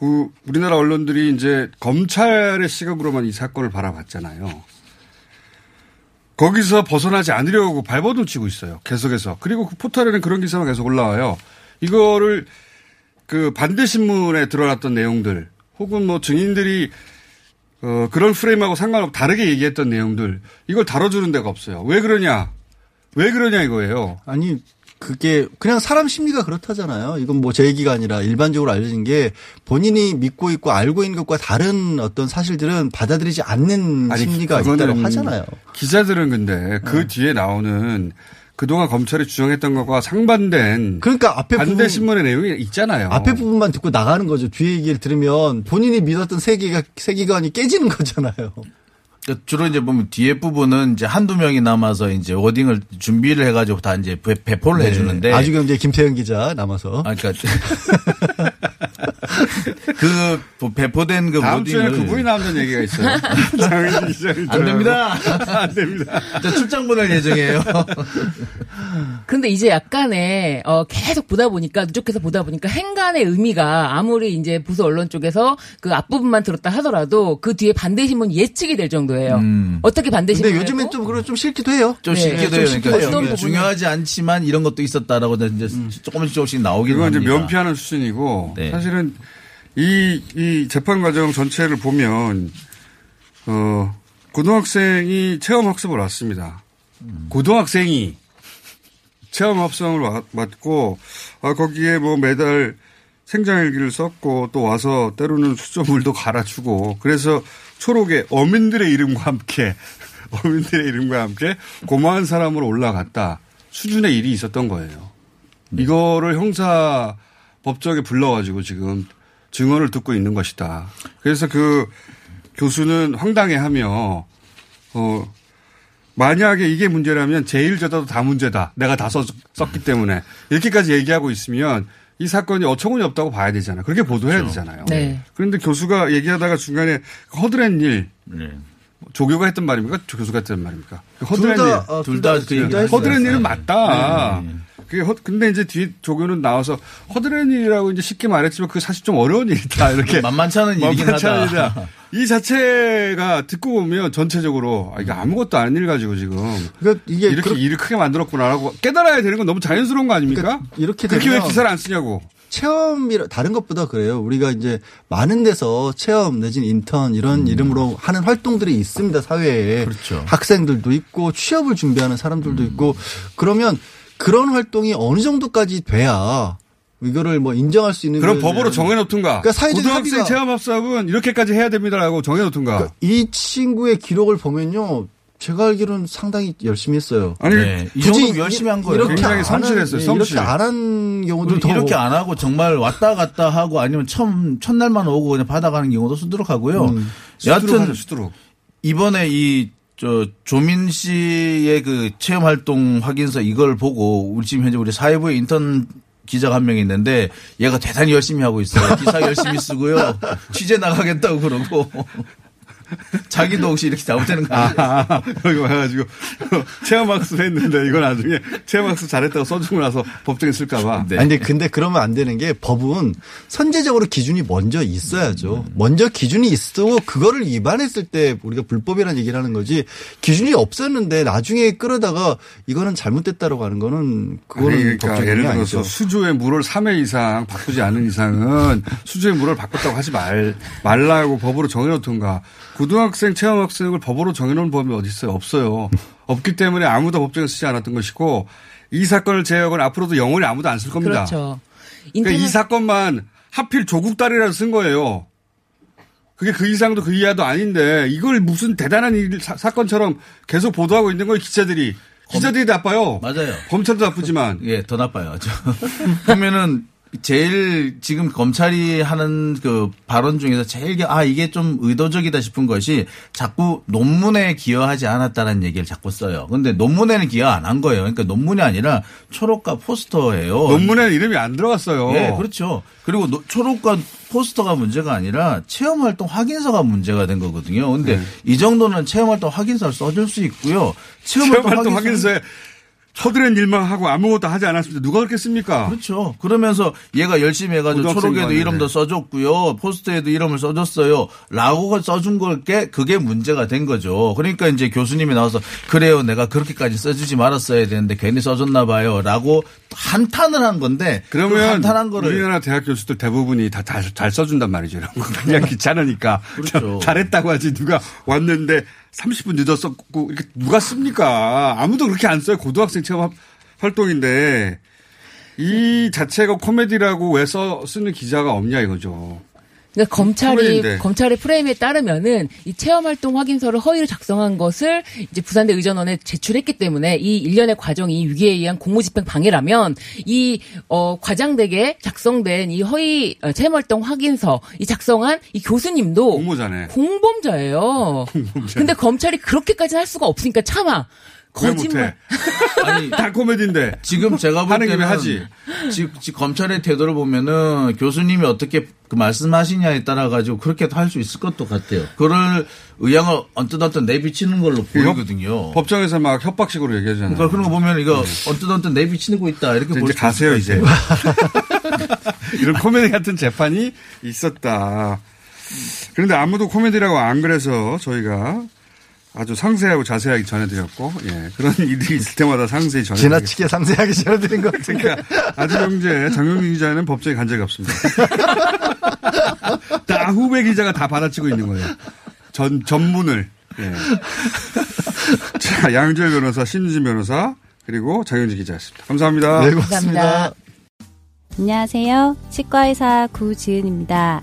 그 우리나라 언론들이 이제 검찰의 시각으로만 이 사건을 바라봤잖아요. 거기서 벗어나지 않으려고 발버둥 치고 있어요. 계속해서. 그리고 그 포털에는 그런 기사가 계속 올라와요. 이거를 그 반대 신문에 드러났던 내용들 혹은 뭐 증인들이 어 그런 프레임하고 상관없이 다르게 얘기했던 내용들 이걸 다뤄주는 데가 없어요. 왜 그러냐? 왜 그러냐 이거예요. 아니 그게 그냥 사람 심리가 그렇다잖아요. 이건 뭐 제 얘기가 아니라 일반적으로 알려진 게 본인이 믿고 있고 알고 있는 것과 다른 어떤 사실들은 받아들이지 않는 심리가 그거는 있다고 하잖아요. 기자들은 근데 그 뒤에 나오는 그동안 검찰이 주장했던 것과 상반된 그러니까 앞에 반대 신문의 내용이 있잖아요. 앞에 부분만 듣고 나가는 거죠. 뒤에 얘기를 들으면 본인이 믿었던 세계가 세계관이 깨지는 거잖아요. 그러니까 주로 이제 보면 뒤에 부분은 이제 한두 명이 남아서 이제 워딩을 준비를 해가지고 다 이제 배- 배포를 해주는데. 아주경제 김태현 기자 남아서. 아, 그러니까 (laughs) 그 배포된 그 다음 주에는 워딩을 그분이 나온다는 얘기가 있어요. (laughs) 안 됩니다. (laughs) 안 됩니다. 저 출장 보낼 예정이에요. (laughs) 근데 이제 약간의 어 계속 보다 보니까 누적해서 보다 보니까 행간의 의미가 아무리 이제 보수 언론 쪽에서 그 앞부분만 들었다 하더라도 그 뒤에 반대 신문 예측이 될 정도예요. 어떻게 반대 신문? 근데 요즘엔 좀 그런 좀 싫기도 해요. 좀 네. 돼요. 쉽게 그러니까 부분이- 중요하지 않지만 이런 것도 있었다라고 이제 조금씩 조금씩 나오긴 이건 이제 합니다. 면피하는 수준이고 네. 사실은 이, 이 재판 과정 전체를 보면 어, 고등학생이 체험 학습을 왔습니다. 고등학생이 체험 합성을 와- 맞고 아, 거기에 뭐 매달 생장일기를 썼고 또 와서 때로는 수조물도 갈아주고 그래서 초록에 어민들의 이름과 함께 (laughs) 어민들의 이름과 함께 고마운 사람으로 올라갔다 수준의 일이 있었던 거예요. 이거를 형사 법정에 불러가지고 지금 증언을 듣고 있는 것이다. 그래서 그 교수는 황당해하며 어 만약에 이게 문제라면 제일 저다도 다 문제다. 내가 다 썼, 썼기 때문에 이렇게까지 얘기하고 있으면 이 사건이 어처구니 없다고 봐야 되잖아요. 그렇게 보도해야 되잖아요. 네. 그런데 교수가 얘기하다가 중간에 허드렛 일 네. 조교가 했던 말입니까? 조- 교수가 했던 말입니까? 둘 허드렛 일. 다, 어, 둘다 그. 허드렛 일은 네. 맞다. 그게 허, 근데 이제 뒤에 조교는 나와서 허드렛 일이라고 이제 쉽게 말했지만 그게 사실 좀 어려운 일이다. (laughs) 이렇게. 만만치 않은 일이긴 만만치 않은 하다. 일이다. (laughs) 이 자체가 듣고 보면 전체적으로 아, 이게 아무것도 아닌 일 가지고 지금 그러니까 이게 이렇게 그렇- 일을 크게 만들었구나라고 깨달아야 되는 건 너무 자연스러운 거 아닙니까? 그러니까 이렇게 그렇게 왜 되면 기사를 안 쓰냐고. 체험이라 다른 것보다 그래요. 우리가 이제 많은 데서 체험 내지는 인턴 이런 이름으로 하는 활동들이 있습니다. 사회에. 그렇죠. 학생들도 있고 취업을 준비하는 사람들도 있고 그러면 그런 활동이 어느 정도까지 돼야 이거를 뭐 인정할 수 있는 거예요. 법으로 정해놓든가. 그러니까 사회적 고등학생 체험합사업은 이렇게까지 해야 됩니다라고 정해놓든가. 그러니까 이 친구의 기록을 보면요. 제가 알기로는 상당히 열심히 했어요. 아니 네. 이 굳이 정도 열심히 한 거예요. 이렇게 굉장히 안 성실했어요, 한- 성실. 이렇게 안 한 경우도 더 이렇게 안 하고 정말 왔다 갔다 하고 아니면 처음 첫날만 오고 그냥 받아가는 경우도 수두룩하고요. 음. 수두룩 여하튼 하죠, 수두룩. 이번에 이 저 조민 씨의 그 체험 활동 확인서 이걸 보고 우리 지금 현재 우리 사회부에 인턴 기자가 한 명 있는데 얘가 대단히 열심히 하고 있어요. 기사 열심히 쓰고요. 취재 나가겠다고 그러고 (laughs) 자기도 혹시 이렇게 잘못되는 거 아니에요? 아, 여기 와가지고 (laughs) 체험학습 했는데 이건 나중에 체험학습 잘했다고 써주고 나서 법정에 쓸까봐. 네. 아니 근데, 근데 그러면 안 되는 게 법은 선제적으로 기준이 먼저 있어야죠. 먼저 기준이 있고 그거를 위반했을 때 우리가 불법이라는 얘기를 하는 거지 기준이 없었는데 나중에 끌어다가 이거는 잘못됐다라고 하는 거는 그거는 아니, 그러니까 예를 게 들어서 아니죠. 수조의 물을 3회 이상 바꾸지 않은 이상은 수조의 물을 바꿨다고 하지 말, 말라고 법으로 정해놓든가 고등학생 체험학생을 법으로 정해놓은 법이 어디 있어요? 없어요. 없기 때문에 아무도 법정에 쓰지 않았던 것이고 이 사건을 제외하고는 앞으로도 영원히 아무도 안 쓸 겁니다. 그렇죠. 그러니까 인터넷 이 사건만 하필 조국 딸이라서 쓴 거예요. 그게 그 이상도 그 이하도 아닌데 이걸 무슨 대단한 일, 사, 사건처럼 계속 보도하고 있는 거예요 기자들이. 기자들이 나빠요. 맞아요. 검찰도 나쁘지만. 예, 더 나빠요. 저. 보면은 (laughs) 제일 지금 검찰이 하는 그 발언 중에서 제일 기- 아 이게 좀 의도적이다 싶은 것이 자꾸 논문에 기여하지 않았다는 얘기를 자꾸 써요. 근데 논문에는 기여 안 한 거예요. 그러니까 논문이 아니라 초록과 포스터예요. 논문에 이름이 안 들어갔어요. 예, 그렇죠. 그리고 노- 초록과 포스터가 문제가 아니라 체험 활동 확인서가 문제가 된 거거든요. 근데 네. 이 정도는 체험 활동 확인서를 써줄 수 있고요. 체험 활동, 체험활동 확인서- 확인 허드렛 일만 하고 아무것도 하지 않았습니다. 누가 그렇게 씁니까? 그렇죠. 그러면서 얘가 열심히 해가지고 초록에도. 이름도 써줬고요. 포스트에도 이름을 써줬어요. 라고 써준 걸게 그게 문제가 된 거죠. 그러니까 이제 교수님이 나와서 그래요. 내가 그렇게까지 써주지 말았어야 되는데 괜히 써줬나 봐요. 라고 한탄을 한 건데 그 그러면 한탄한 거를 우리나라 대학 교수들 대부분이 다 잘 써준단 말이죠. 그냥 (laughs) 귀찮으니까. 그렇죠. 잘했다고 하지 누가 왔는데 30분 늦었었고 이렇게 누가 씁니까? 아무도 그렇게 안 써요. 고등학생 체험 합- 활동인데 이 자체가 코미디라고 왜 써, 쓰는 기자가 없냐 이거죠. 그러니까 검찰이 코미디인데. 검찰의 프레임에 따르면은 이 체험 활동 확인서를 허위로 작성한 것을 이제 부산대 의전원에 제출했기 때문에 이 일련의 과정이 위기에 의한 공무집행 방해라면 이 어, 과장되게 작성된 이 허위 어, 체험 활동 확인서 이 작성한 이 교수님도 공모자네. 공범자예요. (laughs) 근데 검찰이 그렇게까지 할 수가 없으니까 참아. 왜 거짓말. 못해? (laughs) 아니 다 코미디인데. 지금 제가 볼 때는 하지. 지, 지 검찰의 태도를 보면은 교수님이 어떻게 그 말씀하시냐에 따라 가지고 그렇게도 할 수 있을 것도 같아요. 그를 의향을 언뜻 언뜻 내비치는 걸로 보이거든요. 법정에서 막 협박식으로 얘기하잖아요. 그러니까 그런 거 보면 이거 언뜻 언뜻 내비치고 있다 이렇게 이제 볼수 가세요 이제. (laughs) 이런 코미디 같은 재판이 있었다. 그런데 아무도 코미디라고 안 그래서 저희가 아주 상세하고 자세하게 전해드렸고, 예. 그런 (laughs) 일이 있을 때마다 상세히 전해드렸고. 지나치게 상세하게 전해드린 것 같은데. 그러니까 아주경제 장영진 기자는 법정에 간 적이 없습니다. (laughs) 다 후배 기자가 다 받아치고 있는 거예요. 전, 전문을. 예. (laughs) 자, 양주열 변호사, 신유진 변호사, 그리고 장영진 기자였습니다. 감사합니다. 네, 고맙습니다. 안녕하세요. 치과의사 구지은입니다.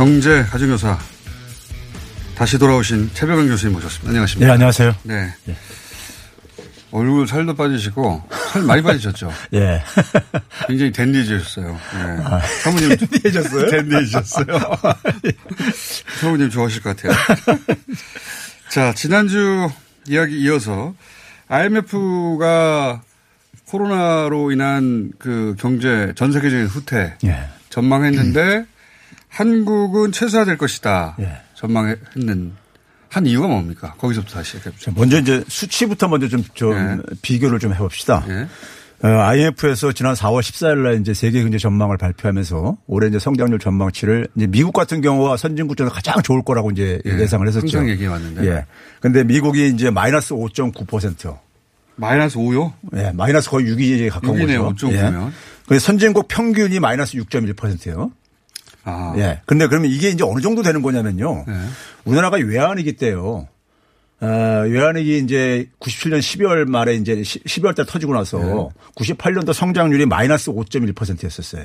경제 가정교사 다시 돌아오신 최백은 교수님 모셨습니다. 안녕하십니까? 네, 안녕하세요. 네. 얼굴 살도 빠지시고 살 많이 빠지셨죠? (laughs) 예. 굉장히 (laughs) 댄디해졌어요. 네. 사모님 댄디해졌어요? 댄디해졌어요. 사모님 좋아하실 것 같아요. 자, 지난주 이야기 이어서 IMF가 코로나로 인한 그 경제 전 세계적인 후퇴 예. 전망했는데 한국은 최소화될 것이다. 예. 전망했는 한 이유가 뭡니까? 거기서부터 다시 시작해 보죠. 먼저 이제 수치부터 먼저 좀, 좀 네. 비교를 좀 해봅시다. 예. 어, IMF에서 지난 4월 14일 날 이제 세계 경제 전망을 발표하면서 올해 이제 성장률 전망치를 이제 미국 같은 경우와 선진국 중에서 가장 좋을 거라고 이제 예. 예상을 했었죠. 항상 얘기해 왔는데. 예. 근데 미국이 이제 마이너스 5.9%. 마이너스 5요? 예. 마이너스 거의 6이 가까운 6이네요. 거죠. 5.9면. 근데 선진국 평균이 마이너스 6.1%예요. 아. 예. 근데 그러면 이게 이제 어느 정도 되는 거냐면요. 네. 우리나라가 외환위기 때요. 어, 외환위기 이제 97년 12월 말에 이제 12월 달 터지고 나서 98년도 성장률이 마이너스 5.1%였었어요.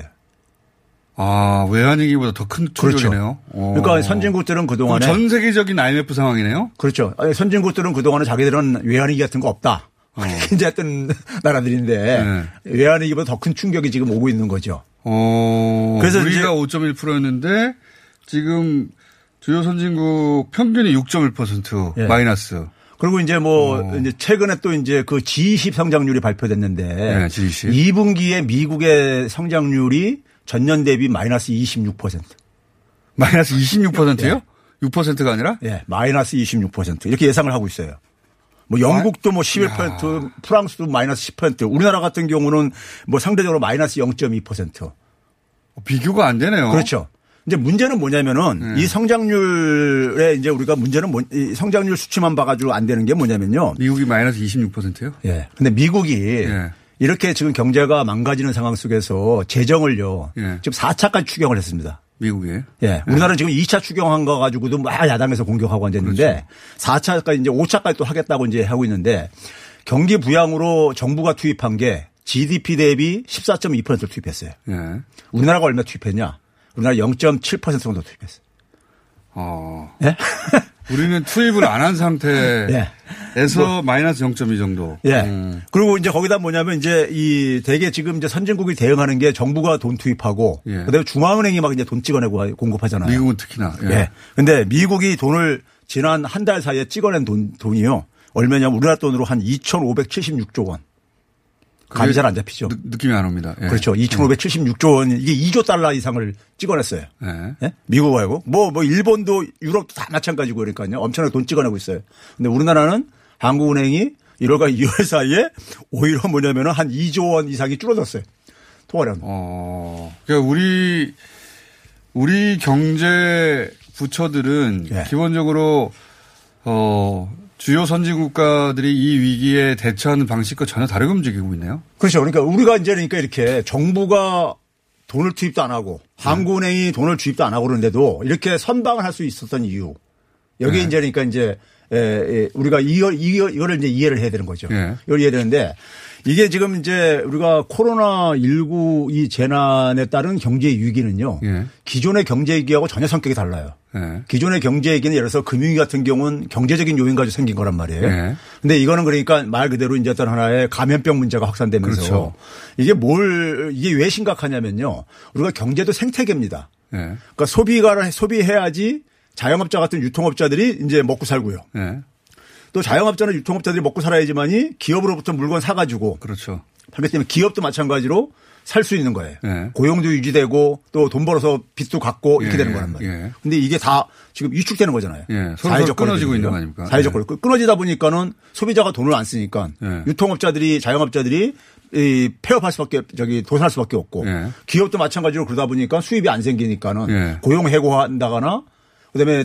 아, 외환위기보다 더 큰 충격이네요. 어. 그러니까 선진국들은 그럼 그동안에 전 세계적인 IMF 상황이네요? 그렇죠. 선진국들은 그 동안에 자기들은 외환위기 같은 거 없다. (laughs) 이제 했던 나라들인데 네. 외환위기보다 더 큰 충격이 지금 오고 있는 거죠. 어. 그래서 우리가 5.1%였는데 지금 주요 선진국 평균이 6.1% 예. 마이너스. 그리고 이제 뭐 이제 최근에 또 이제 그 G20 성장률이 발표됐는데 네, G20. 2분기에 미국의 성장률이 전년 대비 마이너스 26%. 마이너스 26%요? 6%가 아니라? 예, 마이너스 26% 이렇게 예상을 하고 있어요. 뭐 영국도 뭐 11%, 프랑스도 마이너스 10%, 우리나라 같은 경우는 뭐 상대적으로 마이너스 0.2%. 비교가 안 되네요. 그렇죠. 이제 문제는 뭐냐면은 네. 이 성장률에 이제 우리가 문제는 뭐, 이 성장률 수치만 봐가지고 안 되는 게 뭐냐면요. 미국이 마이너스 26%요? 예. 근데 미국이 예. 이렇게 지금 경제가 망가지는 상황 속에서 재정을요. 예. 지금 4차까지 추경을 했습니다. 미국에. 예. 우리나라 는 지금 2차 추경한 거 가지고도 막 야당에서 공격하고 앉았는데 그렇죠. 4차까지 이제 5차까지 또 하겠다고 이제 하고 있는데 경기 부양으로 정부가 투입한 게 GDP 대비 14.2%를 투입했어요. 예. 우리나라가 얼마 투입했냐? 우리나라 0.7% 정도 투입했어요. 어. 예? (laughs) 우리는 투입을 안 한 상태에서 뭐. 마이너스 0.2 정도. 예. 음. 그리고 이제 거기다 뭐냐면 이제 이 대개 지금 이제 선진국이 대응하는 게 정부가 돈 투입하고 예. 그다음에 중앙은행이 막 이제 돈 찍어내고 공급하잖아요. 미국은 특히나. 예. 예. 근데 미국이 돈을 지난 한 달 사이에 찍어낸 돈, 돈이요. 얼마냐면 우리나라 돈으로 한 2,576조 원. 감이 잘 안 잡히죠. 느, 낌이안 옵니다. 예. 그렇죠. 2,576조 원, 이게 2조 달러 이상을 찍어냈어요. 예. 예? 미국 말고. 뭐, 뭐, 일본도 유럽도 다 마찬가지고 그러니까요. 엄청나게 돈 찍어내고 있어요. 근데 우리나라는 한국은행이 1월과 2월 사이에 오히려 뭐냐면은 한 2조 원 이상이 줄어들었어요. 통화량. 어. 그러니까 우리 우리 경제 부처들은 예. 기본적으로 어 주요 선진 국가들이 이 위기에 대처하는 방식과 전혀 다르게 움직이고 있네요. 그렇죠. 그러니까 우리가 이제 그러니까 이렇게 정부가 돈을 투입도 안 하고 한국은행이 돈을 투입도 안 하고 그러는데도 이렇게 선방을 할 수 있었던 이유. 여기 네. 이제 그러니까 이제 에, 에, 우리가 이거, 이거, 이거를 이제 이해를 해야 되는 거죠. 예. 이걸 이해해야 되는데 이게 지금 이제 우리가 코로나 19 이 재난에 따른 경제 위기는요. 예. 기존의 경제 위기하고 전혀 성격이 달라요. 예. 기존의 경제 위기는 예를 들어서 금융위 같은 경우는 경제적인 요인 가지고 생긴 거란 말이에요. 예. 근데 이거는 그러니까 말 그대로 이제 어떤 하나의 감염병 문제가 확산되면서 그렇죠. 이게 뭘 이게 왜 심각하냐면요. 우리가 경제도 생태계입니다. 예. 그러니까 소비가를 소비해야지 자영업자 같은 유통업자들이 이제 먹고 살고요. 예. 또 자영업자는 유통업자들이 먹고 살아야지만이 기업으로부터 물건 사가지고 그렇죠. 그렇기 때문에 기업도 마찬가지로 살 수 있는 거예요. 예. 고용도 유지되고 또 돈 벌어서 빚도 갚고 이렇게 예, 되는 거란 말이에요. 예. 근데 이게 다 지금 위축되는 거잖아요. 예. 서로 끊어지고 있는 거 아닙니까? 사회적 예. 거리. 끊어지다 보니까는 소비자가 돈을 안 쓰니까 예. 유통업자들이 자영업자들이 이 폐업할 수밖에 저기 도산할 수밖에 없고 예. 기업도 마찬가지로 그러다 보니까 수입이 안 생기니까는 예. 고용 해고한다거나 그다음에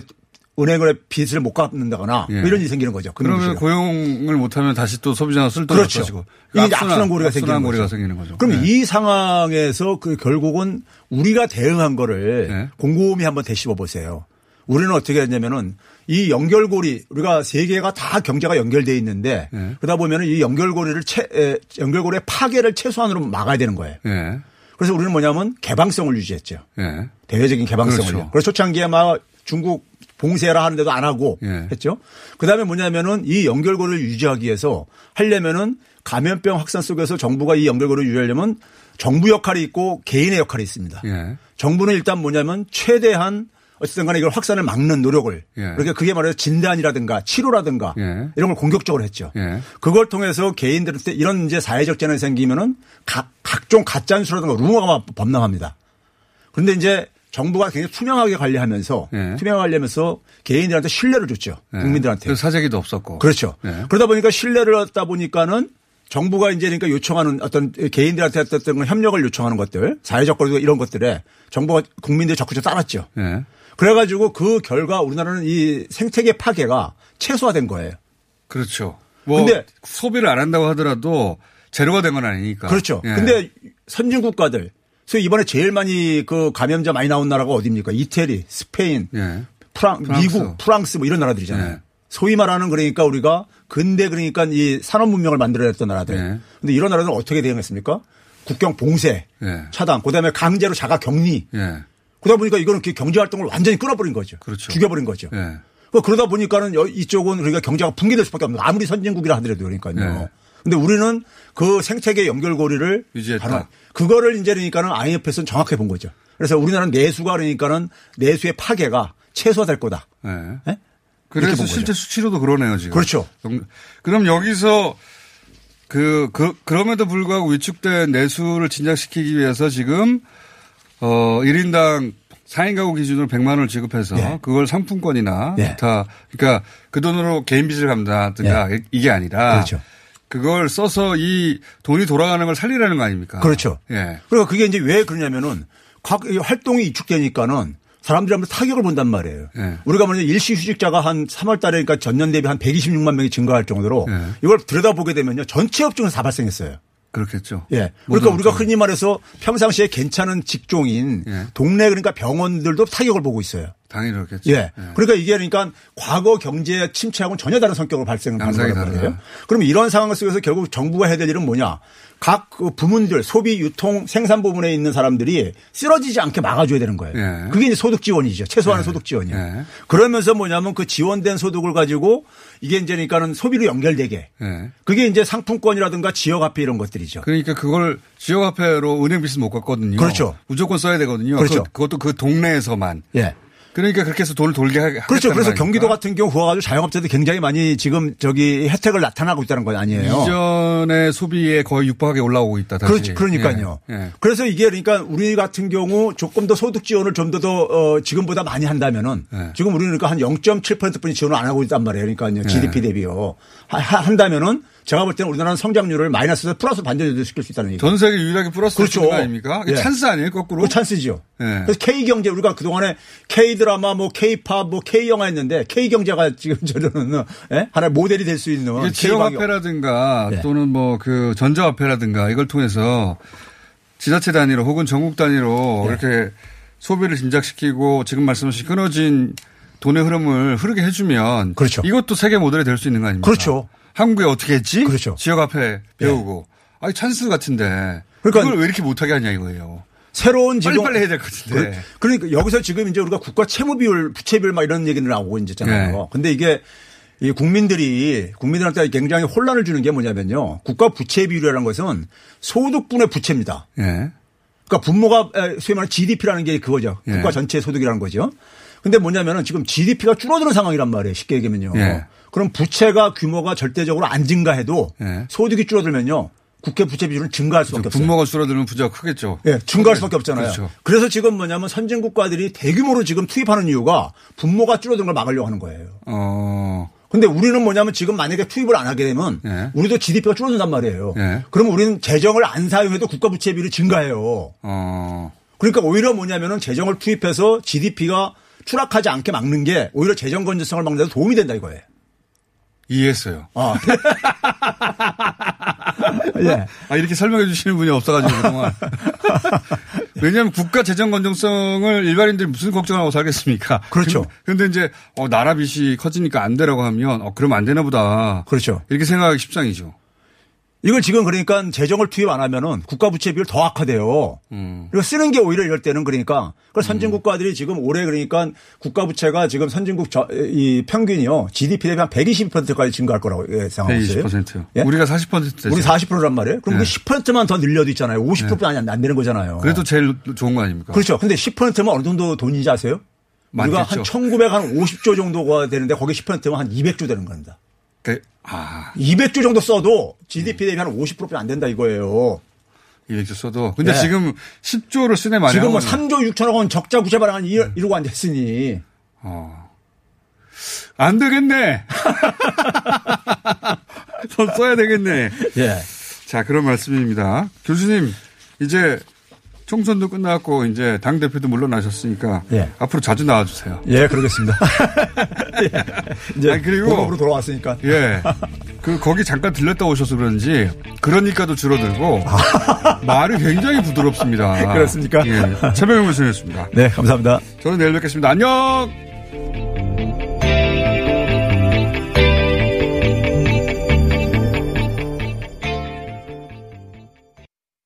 은행을 빚을 못 갚는다거나 예. 뭐 이런 일이 생기는 거죠. 그러면. 고용을 못하면 다시 또 소비자가 쓸 돈이 그렇죠. 없어지고 이게 악순환 고리가 생기는 고리가 거죠. 생기는 거죠. 그럼 예. 이 상황에서 그 결국은 우리가 대응한 거를 네. 곰곰이 한번 되씹어 보세요. 우리는 어떻게 했냐면은 이 연결고리 우리가 세계가 다 경제가 연결돼 있는데 네. 그러다 보면은 이 연결고리를 채, 에, 연결고리의 파괴를 최소한으로 막아야 되는 거예요. 예. 그래서 우리는 뭐냐면 개방성을 유지했죠. 예. 대외적인 개방성을요. 그렇죠. 그래서 초창기에 막 중국 봉쇄라 하는데도 안 하고 예. 했죠. 그다음에 뭐냐면은 이 연결고리를 유지하기 위해서 하려면은 감염병 확산 속에서 정부가 이 연결고리를 유지하려면 정부 역할이 있고 개인의 역할이 있습니다. 예. 정부는 일단 뭐냐면 최대한 어쨌든 간에 이걸 확산을 막는 노력을 예. 그러니까 그게 말해서 진단이라든가 치료라든가 예. 이런 걸 공격적으로 했죠. 예. 그걸 통해서 개인들한테 이런 이제 사회적 재난이 생기면은 각, 각종 가짜뉴스라든가 루머가 범람합니다. 그런데 이제 정부가 굉장히 투명하게 관리하면서 예. 투명하게 관리하면서 개인들한테 신뢰를 줬죠. 예. 국민들한테. 그래서 사재기도 없었고. 그렇죠. 예. 그러다 보니까 신뢰를 얻다 보니까는 정부가 이제 그러니까 요청하는 어떤 개인들한테 어떤 걸 협력을 요청하는 것들, 사회적 거리도 이런 것들에 정부가 국민들이 적극적으로 따랐죠. 예. 그래가지고 그 결과 우리나라는 이 생태계 파괴가 최소화된 거예요. 그렇죠. 뭐 근데- 소비를 안 한다고 하더라도 재료가 된 건 아니니까. 그렇죠. 예. 근데 선진 국가들, 그래서 이번에 제일 많이 그 감염자 많이 나온 나라가 어디입니까? 이태리, 스페인, 예. 프랑, 프랑스. 미국, 프랑스 뭐 이런 나라들이잖아요. 예. 소위 말하는 그러니까 우리가 근대 그러니까 이 산업 문명을 만들어냈던 나라들. 예. 근데 이런 나라들은 어떻게 대응했습니까? 국경 봉쇄, 예. 차단, 그다음에 강제로 자가 격리. 예. 그러다 보니까 이거는 그 경제 활동을 완전히 끊어버린 거죠. 그렇죠. 죽여버린 거죠. 예. 그 그러다 보니까는 여- 이쪽은 그러니까 경제가 붕괴될 수밖에 없는. 아무리 선진국이라 하더라도 그러니까요. 네. 근데 우리는 그 생태계 연결고리를 유지했다. 바로 그거를 이제 그러니까는 IMF에서는 정확히 본 거죠. 그래서 우리나라는 내수가 그러니까는 내수의 파괴가 최소화될 거다. 예. 예? 이렇게 그래서 본 실제 거죠. 수치로도 그러네요, 지금. 그렇죠. 영- 그럼 여기서 그, 그, 그럼에도 불구하고 위축된 내수를 진작시키기 위해서 지금, 어, 1인당 4인 가구 기준으로 100만 원을 지급해서 예. 그걸 상품권이나 예. 기타, 그러니까 그 돈으로 개인 빚을 갚는다든가 이게 아니라 그렇죠. 그걸 써서 이 돈이 돌아가는 걸 살리라는 거 아닙니까? 그렇죠. 예. 그러니까 그게 이제 왜 그러냐면은 각이 활동이 위축되니까는 사람들이 한번 타격을 본단 말이에요. 예. 우리가 먼저 일시 휴직자가 한 3월 달에 그러니까 전년 대비 한 126만 명이 증가할 정도로 예. 이걸 들여다보게 되면요. 전체 업종에서 다 발생했어요. 그렇겠죠. 예. 그러니까 우리가. 흔히 말해서 평상시에 괜찮은 직종인 예. 동네 그러니까 병원들도 타격을 보고 있어요. 당연히 그렇겠죠. 예. 그러니까 이게 그러니까 과거 경제 침체하고는 전혀 다른 성격으로 발생하는. 다르다. 그럼 이런 상황 속에서 결국 정부가 해야 될 일은 뭐냐? 각그 부문들 소비, 유통, 생산 부분에 있는 사람들이 쓰러지지 않게 막아줘야 되는 거예요. 예. 그게 이제 소득 지원이죠. 최소한의 소득 지원이요. 그러면서 뭐냐면 그 지원된 소득을 가지고 이게 이제 그러니까는 소비로 연결되게 예. 그게 이제 상품권이라든가 지역 화폐 이런 것들이죠. 그러니까 그걸 지역화폐로 은행 빚을 못 갚거든요. 그렇죠. 무조건 써야 되거든요. 그렇죠. 그, 것도그 동네에서만. 예. 그러니까 그렇게 해서 돈을 돌게 하겠다는 그렇죠. 그래서 말입니까? 경기도 같은 경우 그거 가지고 자영업자들 굉장히 많이 지금 저기 혜택을 나타나고 있다는 거 아니에요. 이전의 소비에 거의 육박하게 올라오고 있다. 다시. 그렇지, 그러니까요. 예, 예. 그래서 이게 그러니까 우리 같은 경우 조금 더 소득 지원을 좀 더더 어, 지금보다 많이 한다면은 예. 지금 우리는 그러니까 한 0.7%뿐이 지원을 안 하고 있단 말이에요. 그러니까요. 예. GDP 대비요. 하- 하- 한다면은 제가 볼 때는 우리나라는 성장률을 마이너스에서 플러스 반전을 시킬 수 있다는 얘기죠. 전 세계 유일하게 플러스 그렇죠. 거 아닙니까? 예. 찬스 아니에요, 거꾸로? 그 찬스죠. 예. 그래서 K 경제 우리가 그 동안에 K 드라마, 뭐 K 팝, 뭐 K 영화 했는데 K 경제가 지금 (laughs) 저는 예? 하나의 모델이 될 수 있는. 지역화폐라든가 예. 또는 뭐 그 전자화폐라든가 이걸 통해서 지자체 단위로 혹은 전국 단위로 예. 이렇게 소비를 진작시키고 지금 말씀하신 끊어진 돈의 흐름을 흐르게 해주면 그렇죠. 이것도 세계 모델이 될 수 있는 거 아닙니까? 그렇죠. 한국에 어떻게 했지? 그렇죠. 지역화폐 배우고. 아니 찬스 같은데. 그러니까 그걸 왜 이렇게 못하게 하냐 이거예요. 새로운 지금 빨리빨리 해야 될 것 같은데. 그- 그러니까 여기서 지금 이제 우리가 국가 채무 비율, 부채 비율 막 이런 얘기를 나오고 이제 있잖아요. 네. 근데 이게 이 국민들이 국민들한테 굉장히 혼란을 주는 게 뭐냐면요. 국가 부채 비율이라는 것은 소득분의 부채입니다. 예. 그러니까 분모가 에, 소위 말하는 GDP라는 게 그거죠. 예. 국가 전체 소득이라는 거죠. 근데 뭐냐면은 지금 GDP가 줄어드는 상황이란 말이에요. 쉽게 얘기하면요. 예. 그럼 부채가 규모가 절대적으로 안 증가해도 예. 소득이 줄어들면요. 국회 부채 비율은 증가할 수밖에 없어요. 분모가 줄어들면 부자가 크겠죠. 예, 증가할 수밖에 없잖아요. 그렇죠. 그래서 지금 뭐냐면 선진 국가들이 대규모로 지금 투입하는 이유가 분모가 줄어드는 걸 막으려고 하는 거예요. 어. 근데 우리는 뭐냐면 지금 만약에 투입을 안 하게 되면 예. 우리도 GDP가 줄어든단 말이에요. 예. 그러면 우리는 재정을 안 사용해도 국가 부채 비율이 증가해요. 어. 그러니까 오히려 뭐냐면은 재정을 투입해서 GDP가 추락하지 않게 막는 게 오히려 재정 건전성을 막는 데 도움이 된다 이거예요. 이해했어요. 아. (laughs) 예. 아, 이렇게 설명해 주시는 분이 없어가지고 그동안. (laughs) 왜냐하면 국가 재정 건정성을 일반인들이 무슨 걱정하고 살겠습니까? 그렇죠. 근- 근데 이제 어, 나라 빚이 커지니까 안 되라고 하면 어, 그러면 안 되나 보다. 그렇죠. 이렇게 생각하기 십상이죠. 이걸 지금 그러니까 재정을 투입 안 하면은 국가 부채 비율 더 악화돼요. 음. 그리고 쓰는 게 오히려 이럴 때는 그러니까 그 선진 국가들이 지금 올해 그러니까 국가 부채가 지금 선진국 저, 이 평균이요 GDP 대비 한 120%까지 증가할 거라고 예상하고 있어요. 120%. 예? 우리가 40% 되죠. 우리 40%란 말이에요. 그럼 네. 그 10%만 더 늘려도 있잖아요. 50%도 아니 안 되는 거잖아요. 그래도 제일 좋은 거 아닙니까? 그렇죠. 근데 10%면 어느 정도 돈인지 아세요? 우리가 한 많겠죠. 1950조 정도가 되는데 거기 10%면 한 200조 되는 겁니다. 그, 아, 200조 정도 써도 GDP 대비 한 50%면 안 된다 이거예요. 200조 써도. 근데 네. 지금 10조를 쓰네 말이야. 지금 뭐 3조 6천억 원 적자 부채 발행한 이- 이러고 앉았으니. 어. 안 되겠네. (laughs) 돈 써야 되겠네. 예. 자, 그런 말씀입니다. 교수님, 이제 총선도 끝났고 이제 당 대표도 물러나셨으니까 예. 앞으로 자주 나와주세요. 예, 그러겠습니다. (laughs) 예. 이제 아니, 그리고 본업으로 돌아왔으니까. 예. 그 거기 잠깐 들렸다 오셔서 그런지 그러니까도 줄어들고 (laughs) 말이 굉장히 부드럽습니다. (laughs) 그렇습니까? 예. 최병영 교수였습니다. 네, 감사합니다. 저는 내일 뵙겠습니다. 안녕.